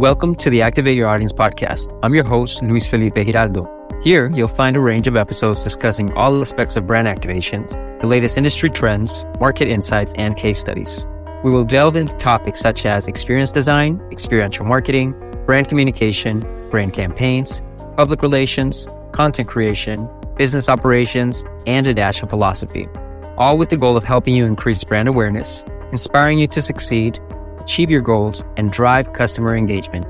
Welcome to the Activate Your Audience podcast. I'm your host, Luis Felipe Giraldo. Here, you'll find a range of episodes discussing all aspects of brand activation, the latest industry trends, market insights, and case studies. We will delve into topics such as experience design, experiential marketing, brand communication, brand campaigns, public relations, content creation, business operations, and a dash of philosophy, all with the goal of helping you increase brand awareness, inspiring you to succeed, achieve your goals, and drive customer engagement.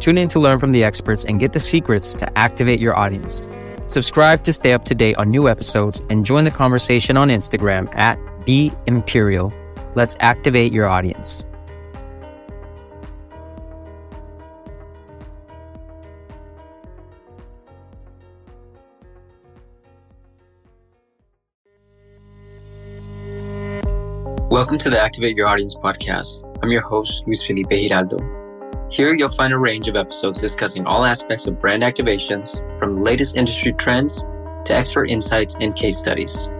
Tune in to learn from the experts and get the secrets to activate your audience. Subscribe to stay up to date on new episodes and join the conversation on Instagram at Be Imperial. Let's activate your audience. Welcome to the Activate Your Audience podcast. I'm your host, Luis Felipe Giraldo. Here you'll find a range of episodes discussing all aspects of brand activations, from the latest industry trends to expert insights and case studies.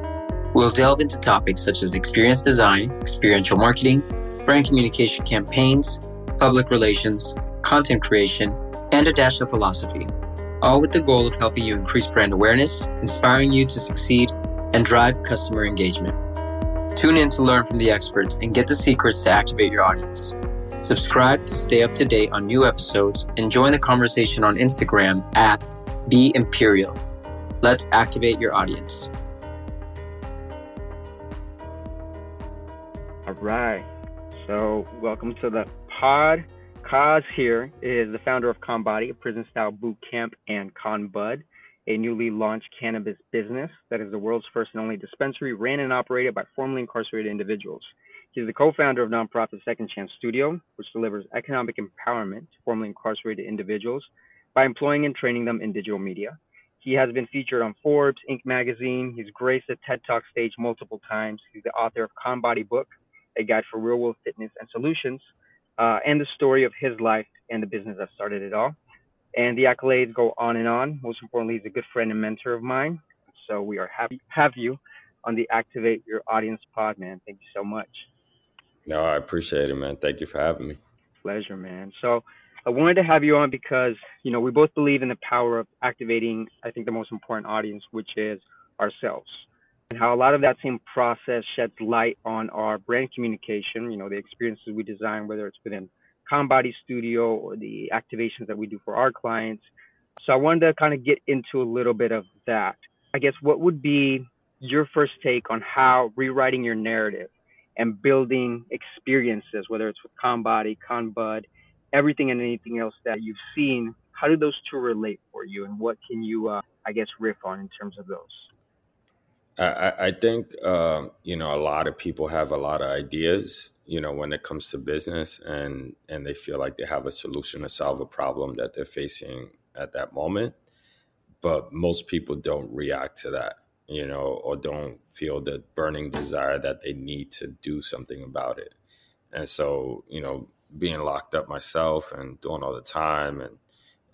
We'll delve into topics such as experience design, experiential marketing, brand communication campaigns, public relations, content creation, and a dash of philosophy, all with the goal of helping you increase brand awareness, inspiring you to succeed, and drive customer engagement. Tune in to learn from the experts and get the secrets to activate your audience. Subscribe to stay up to date on new episodes and join the conversation on Instagram at Be Imperial. Let's activate your audience. All right. So, welcome to the pod. Coss here is the founder of ConBody, a prison style boot camp, and ConBud, a newly launched cannabis business that is the world's first and only dispensary ran and operated by formerly incarcerated individuals. He's the co-founder of nonprofit Second Chance Studio, which delivers economic empowerment to formerly incarcerated individuals by employing and training them in digital media. He has been featured on Forbes, Inc. magazine. He's graced the TED Talk stage multiple times. He's the author of ConBody Book, a guide for real world fitness and solutions, uh, and the story of his life and the business that started it all. And the accolades go on and on. Most importantly, he's a good friend and mentor of mine. So we are happy to have you on the Activate Your Audience pod, man. Thank you so much. No, I appreciate it, man. Thank you for having me. Pleasure, man. So I wanted to have you on because, you know, we both believe in the power of activating, I think, the most important audience, which is ourselves. And how a lot of that same process sheds light on our brand communication, you know, the experiences we design, whether it's within ConBody Studio or the activations that we do for our clients. So I wanted to kind of get into a little bit of that. I guess what would be your first take on how rewriting your narrative and building experiences, whether it's with ConBody, ConBud, everything and anything else that you've seen, how do those two relate for you, and what can you, uh, I guess, riff on in terms of those? I, I think uh, you know a lot of people have a lot of ideas, you know, when it comes to business, and and they feel like they have a solution to solve a problem that they're facing at that moment. But most people don't react to that, you know, or don't feel the burning desire that they need to do something about it. And so, you know, being locked up myself and doing all the time and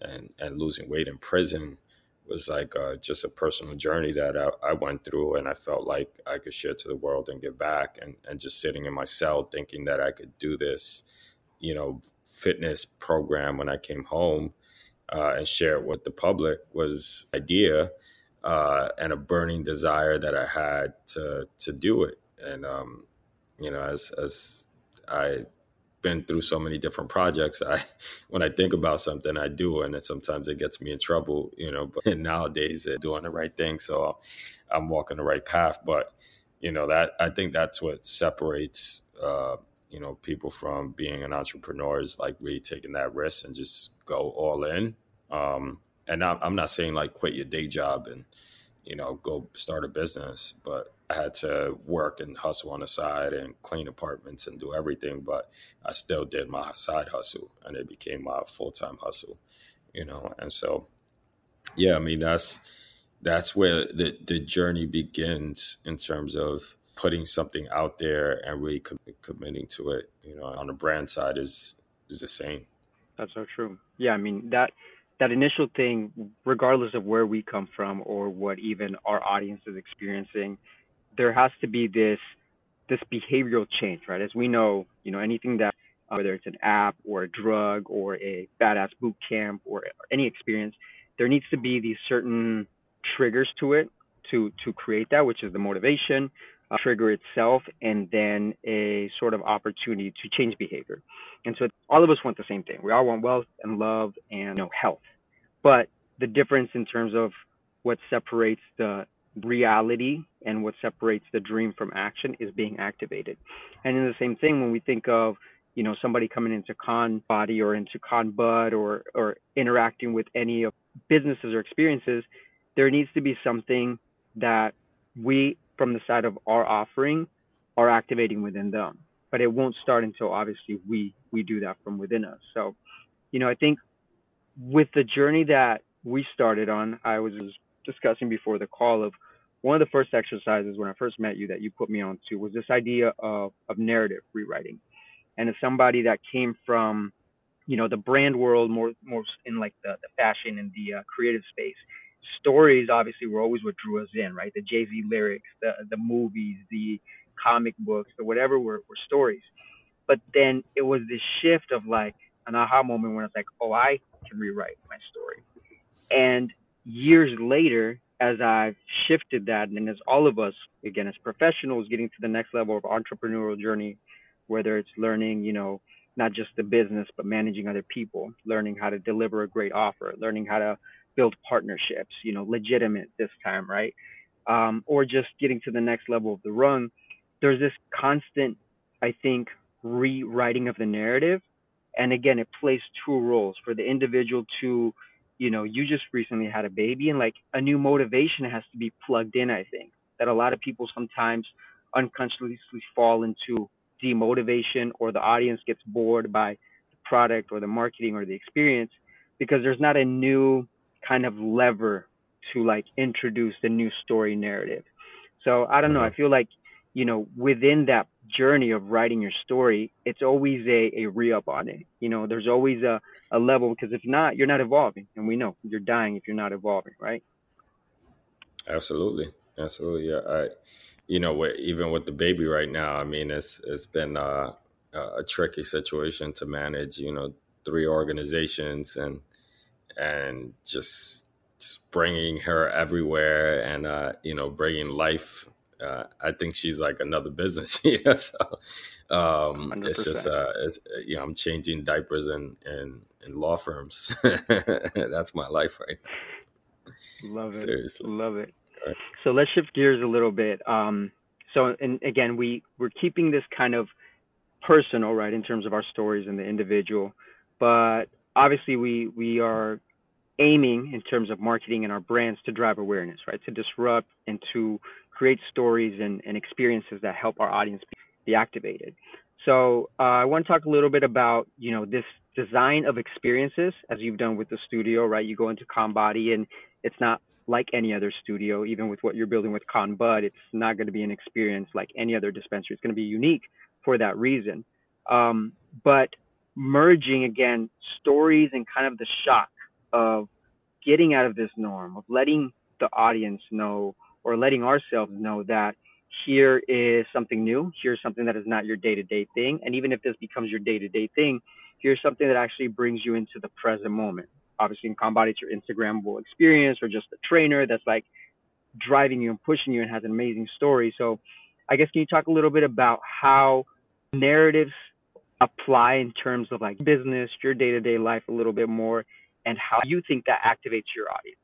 and and losing weight in prison was like uh, just a personal journey that I, I, went through and I felt like I could share to the world and give back and, and just sitting in my cell thinking that I could do this, you know, fitness program when I came home uh, and share it with the public was idea uh, and a burning desire that I had to to do it. And um, you know, as as I been through so many different projects. I when I think about something, I do, and it, sometimes it gets me in trouble, you know. But nowadays, doing the right thing, so I'm walking the right path. But you know that I think that's what separates uh, you know people from being an entrepreneur is like really taking that risk and just go all in. Um, and I'm not saying like quit your day job and you know go start a business, but I had to work and hustle on the side and clean apartments and do everything, but I still did my side hustle and it became my full time hustle, you know. And so, yeah, I mean that's that's where the the journey begins in terms of putting something out there and really com- committing to it. You know, on the brand side is is the same. That's so true. Yeah, I mean that that initial thing, regardless of where we come from or what even our audience is experiencing there has to be this this behavioral change, right? As we know, you know, anything that uh, whether it's an app or a drug or a badass boot camp or, or any experience, there needs to be these certain triggers to it to to create that, which is the motivation, uh, trigger itself, and then a sort of opportunity to change behavior. And so all of us want the same thing. We all want wealth and love and you know, health, but the difference in terms of what separates the reality and what separates the dream from action is being activated. And in the same thing, when we think of you know somebody coming into ConBody or into ConBud or or interacting with any of businesses or experiences there needs to be something that we from the side of our offering are activating within them but it won't start until obviously we we do that from within us so you know i think with the journey that we started on i was discussing before the call of one of the first exercises when i first met you that you put me on to was this idea of of narrative rewriting. And as somebody that came from you know the brand world more more in like the, the fashion and the uh, creative space stories obviously were always what drew us in right? The jay-z lyrics the the movies the comic books or whatever were, were stories. But then it was this shift of like an aha moment when I was like oh i can rewrite my story. And years later as i've shifted that and as all of us again as professionals getting to the next level of entrepreneurial journey whether it's learning, you know, not just the business, but managing other people, learning how to deliver a great offer, learning how to build partnerships, you know, legitimate this time, right? Um, or just getting to the next level of the rung. There's this constant, I think, rewriting of the narrative. And again, it plays two roles for the individual to, you know, you just recently had a baby and like a new motivation has to be plugged in, I think, that a lot of people sometimes unconsciously fall into demotivation or the audience gets bored by the product or the marketing or the experience because there's not a new kind of lever to like introduce the new story narrative. So I don't know. I feel like, you know, within that journey of writing your story, it's always a, a re up on it. You know, there's always a, a level because if not, you're not evolving. And we know you're dying if you're not evolving, right? Absolutely. Absolutely. Yeah. I, you know, even with the baby right now, I mean, it's it's been a, a tricky situation to manage. You know, three organizations and and just just bringing her everywhere and uh, you know bringing life. Uh, I think she's like another business, you know. So um, it's just uh, it's, you know I'm changing diapers and in law firms. That's my life right now. Love it. Seriously, love it. So let's shift gears a little bit. Um, so, and again, we we're keeping this kind of personal, right, in terms of our stories and the individual, but obviously we we are aiming in terms of marketing and our brands to drive awareness, right, to disrupt and to create stories and, and experiences that help our audience be, activated. So uh, I want to talk a little bit about you know this design of experiences as you've done with the studio, right? You go into Conbody and it's not like any other studio, even with what you're building with ConBud, it's not going to be an experience like any other dispensary. It's going to be unique for that reason. Um, but merging again stories and kind of the shock of getting out of this norm, of letting the audience know or letting ourselves know that here is something new, here's something that is not your day to day thing. And even if this becomes your day to day thing, here's something that actually brings you into the present moment obviously in Conbody it's your Instagrammable experience or just a trainer that's like driving you and pushing you and has an amazing story. So I guess can you talk a little bit about how narratives apply in terms of like business, your day to day life a little bit more, and how you think that activates your audience?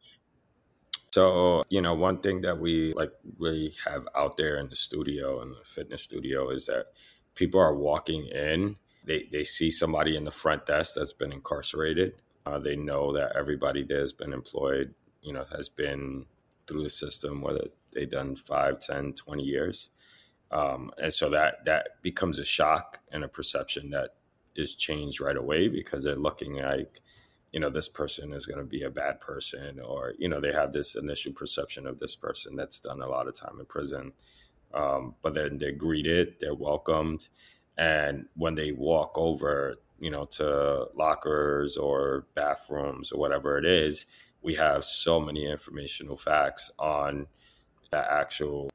So, you know, one thing that we like really have out there in the studio and the fitness studio is that people are walking in, they, they see somebody in the front desk that's been incarcerated uh, they know that everybody that has been employed, you know, has been through the system, whether they've done 5, 10, 20 years. Um, and so that that becomes a shock and a perception that is changed right away because they're looking like, you know, this person is going to be a bad person, or you know, they have this initial perception of this person that's done a lot of time in prison. Um, but then they're greeted, they're welcomed, and when they walk over you know, to lockers or bathrooms or whatever it is, we have so many informational facts on the actual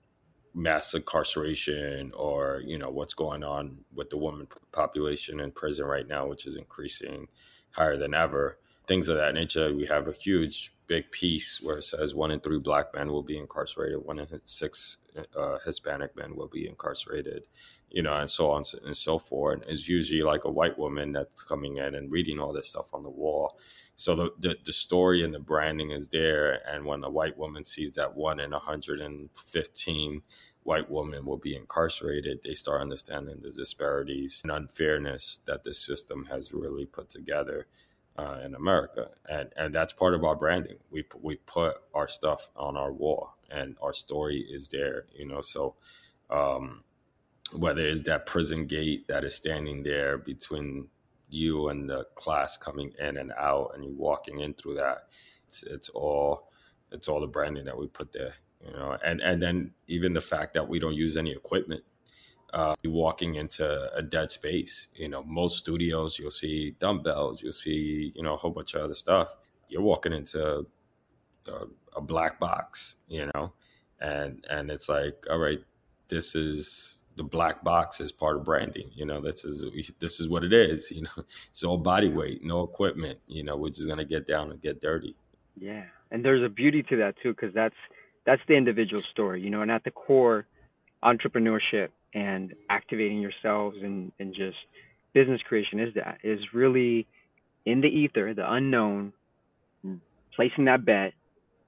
mass incarceration or you know what's going on with the woman population in prison right now which is increasing higher than ever things of that nature. We have a huge big piece where it says one in three black men will be incarcerated one in six uh, hispanic men will be incarcerated you know and so on and so forth. And it's usually like a white woman that's coming in and reading all this stuff on the wall. So the, the, the story and the branding is there and when a white woman sees that one in 115 white women will be incarcerated they start understanding the disparities and unfairness that the system has really put together uh, in America, and and that's part of our branding. We we put our stuff on our wall, and our story is there. You know, so um, whether it's that prison gate that is standing there between you and the class coming in and out and you walking in through that it's it's all it's all the branding that we put there you know and and then even the fact that we don't use any equipment uh, walking into a dead space you know most studios you'll see dumbbells you'll see you know a whole bunch of other stuff you're walking into a, a black box you know and and it's like all right this is the black box is part of branding. You know, this is this is what it is. You know, it's all body weight, no equipment. You know, we're just gonna get down and get dirty. Yeah, and there's a beauty to that too, because that's that's the individual story. You know, and at the core, entrepreneurship and activating yourselves and and just business creation is that is really in the ether, the unknown, placing that bet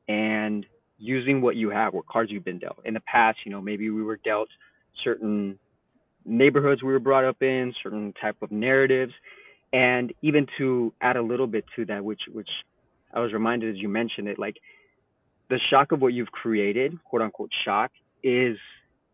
and using what you have, what cards you've been dealt. In the past, you know, maybe we were dealt certain neighborhoods we were brought up in, certain type of narratives, and even to add a little bit to that, which which I was reminded as you mentioned it, like the shock of what you've created, quote unquote shock, is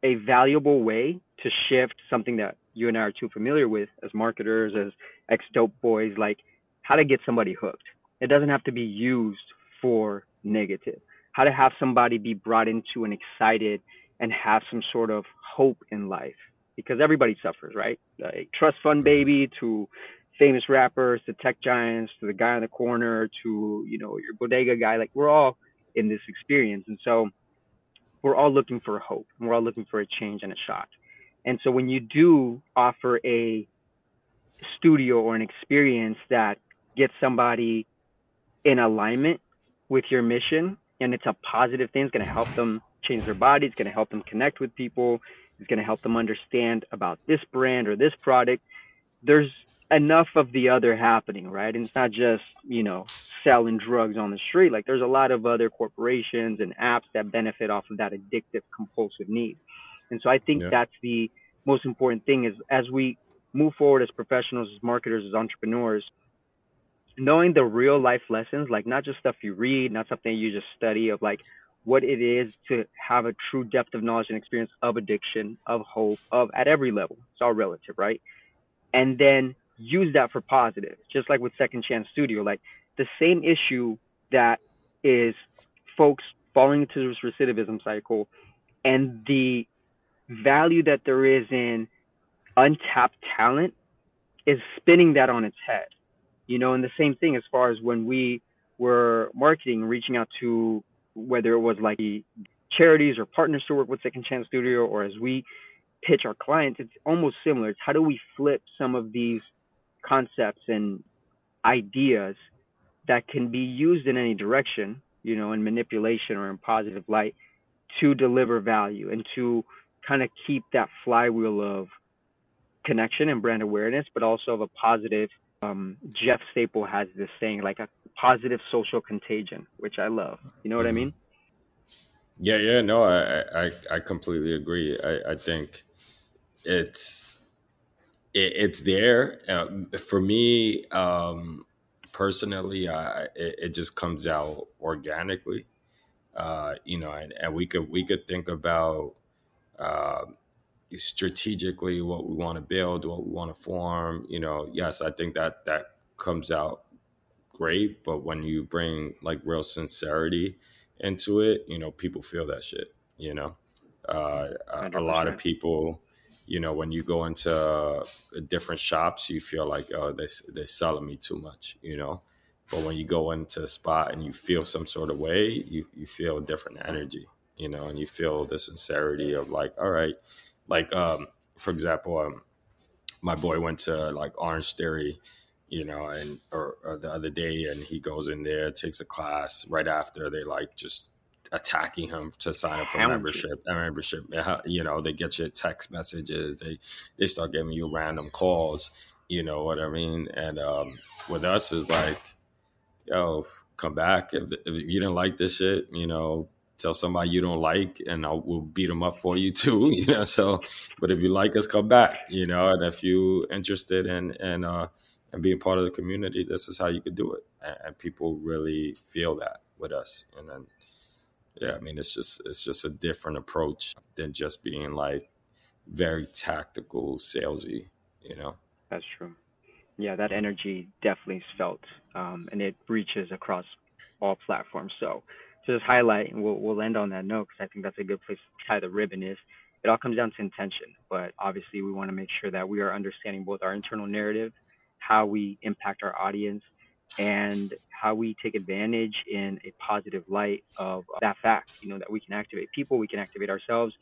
a valuable way to shift something that you and I are too familiar with as marketers, as ex dope boys, like how to get somebody hooked. It doesn't have to be used for negative. How to have somebody be brought into and excited and have some sort of hope in life because everybody suffers, right? Like trust fund baby to famous rappers to tech giants to the guy on the corner to you know your bodega guy. Like we're all in this experience, and so we're all looking for hope. We're all looking for a change and a shot. And so when you do offer a studio or an experience that gets somebody in alignment with your mission and it's a positive thing, it's going to help them change their body. It's going to help them connect with people. It's going to help them understand about this brand or this product. There's enough of the other happening, right? And it's not just, you know, selling drugs on the street. Like there's a lot of other corporations and apps that benefit off of that addictive compulsive need. And so I think yeah. that's the most important thing is as we move forward as professionals, as marketers, as entrepreneurs, knowing the real life lessons, like not just stuff you read, not something you just study of like, what it is to have a true depth of knowledge and experience of addiction, of hope, of at every level. It's all relative, right? And then use that for positive, just like with Second Chance Studio. Like the same issue that is folks falling into this recidivism cycle and the value that there is in untapped talent is spinning that on its head. You know, and the same thing as far as when we were marketing, reaching out to whether it was like charities or partners to work with Second Chance Studio, or as we pitch our clients, it's almost similar. It's how do we flip some of these concepts and ideas that can be used in any direction, you know, in manipulation or in positive light to deliver value and to kind of keep that flywheel of connection and brand awareness, but also of a positive. Um, Jeff Staple has this saying, like a positive social contagion, which I love. You know what mm-hmm. I mean? Yeah, yeah, no, I, I, I completely agree. I, I think it's, it, it's there uh, for me. Um, personally, I, it, it, just comes out organically. Uh, you know, and, and we could we could think about uh, strategically what we want to build, what we want to form. You know, yes, I think that that comes out great, but when you bring like real sincerity into it, you know, people feel that shit. You know, uh, a, a lot of people, you know, when you go into uh, different shops, you feel like, oh, they they're selling me too much. You know, but when you go into a spot and you feel some sort of way, you you feel a different energy. you know, and you feel the sincerity of like, all right, like um, for example, um, my boy went to like Orange Theory, you know, and or, or the other day, and he goes in there, takes a class. Right after, they like just attacking him to sign up for membership. And membership, you know, they get you text messages. They they start giving you random calls. You know what I mean? And um, with us is like, yo, come back if, if you didn't like this shit. You know, tell somebody you don't like, and I will beat them up for you too. You know, so but if you like us, come back. You know, and if you interested in and uh and being part of the community, this is how you could do it, and, and people really feel that with us, and then yeah, I mean, it's just it's just a different approach than just being like very tactical, salesy. You know. That's true. Yeah, that energy definitely is felt, um, and it reaches across all platforms. So, to just highlight, and we'll we'll end on that note because I think that's a good place to tie the ribbon. Is it all comes down to intention, but obviously we want to make sure that we are understanding both our internal narrative, how we impact our audience, and how we take advantage in a positive light of that fact, you know, that we can activate people, we can activate ourselves,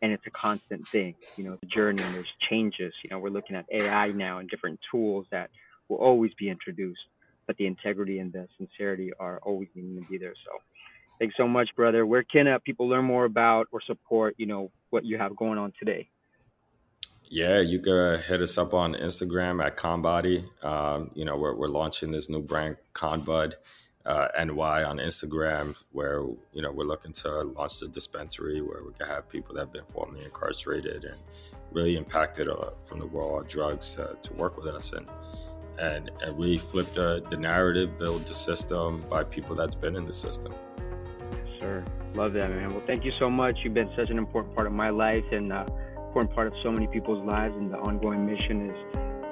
and it's a constant thing, you know, the journey and there's changes. You know, we're looking at AI now and different tools that will always be introduced, but the integrity and the sincerity are always needing to be there. So thanks so much, brother. Where can uh, people learn more about or support, you know, what you have going on today? Yeah, you can hit us up on Instagram at Conbody. Um, you know, we're, we're launching this new brand, Conbud uh, NY on Instagram, where, you know, we're looking to launch the dispensary where we can have people that have been formerly incarcerated and really impacted uh, from the world of drugs to, to work with us and, and, and really flip the, the narrative, build the system by people that's been in the system. Sir. Love that, man. Well, thank you so much. You've been such an important part of my life and, uh, important part of so many people's lives, and the ongoing mission is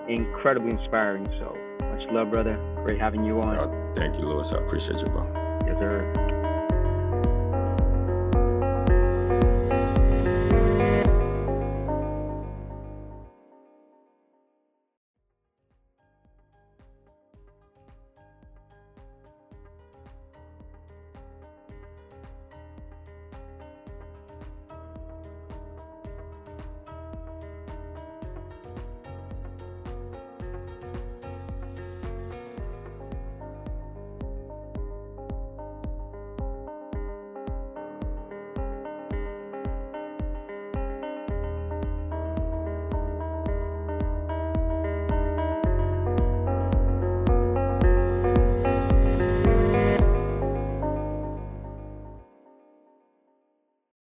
incredibly inspiring. So much love, brother. Great having you on. Oh, thank you, Luis. I appreciate you, bro. Yes, sir.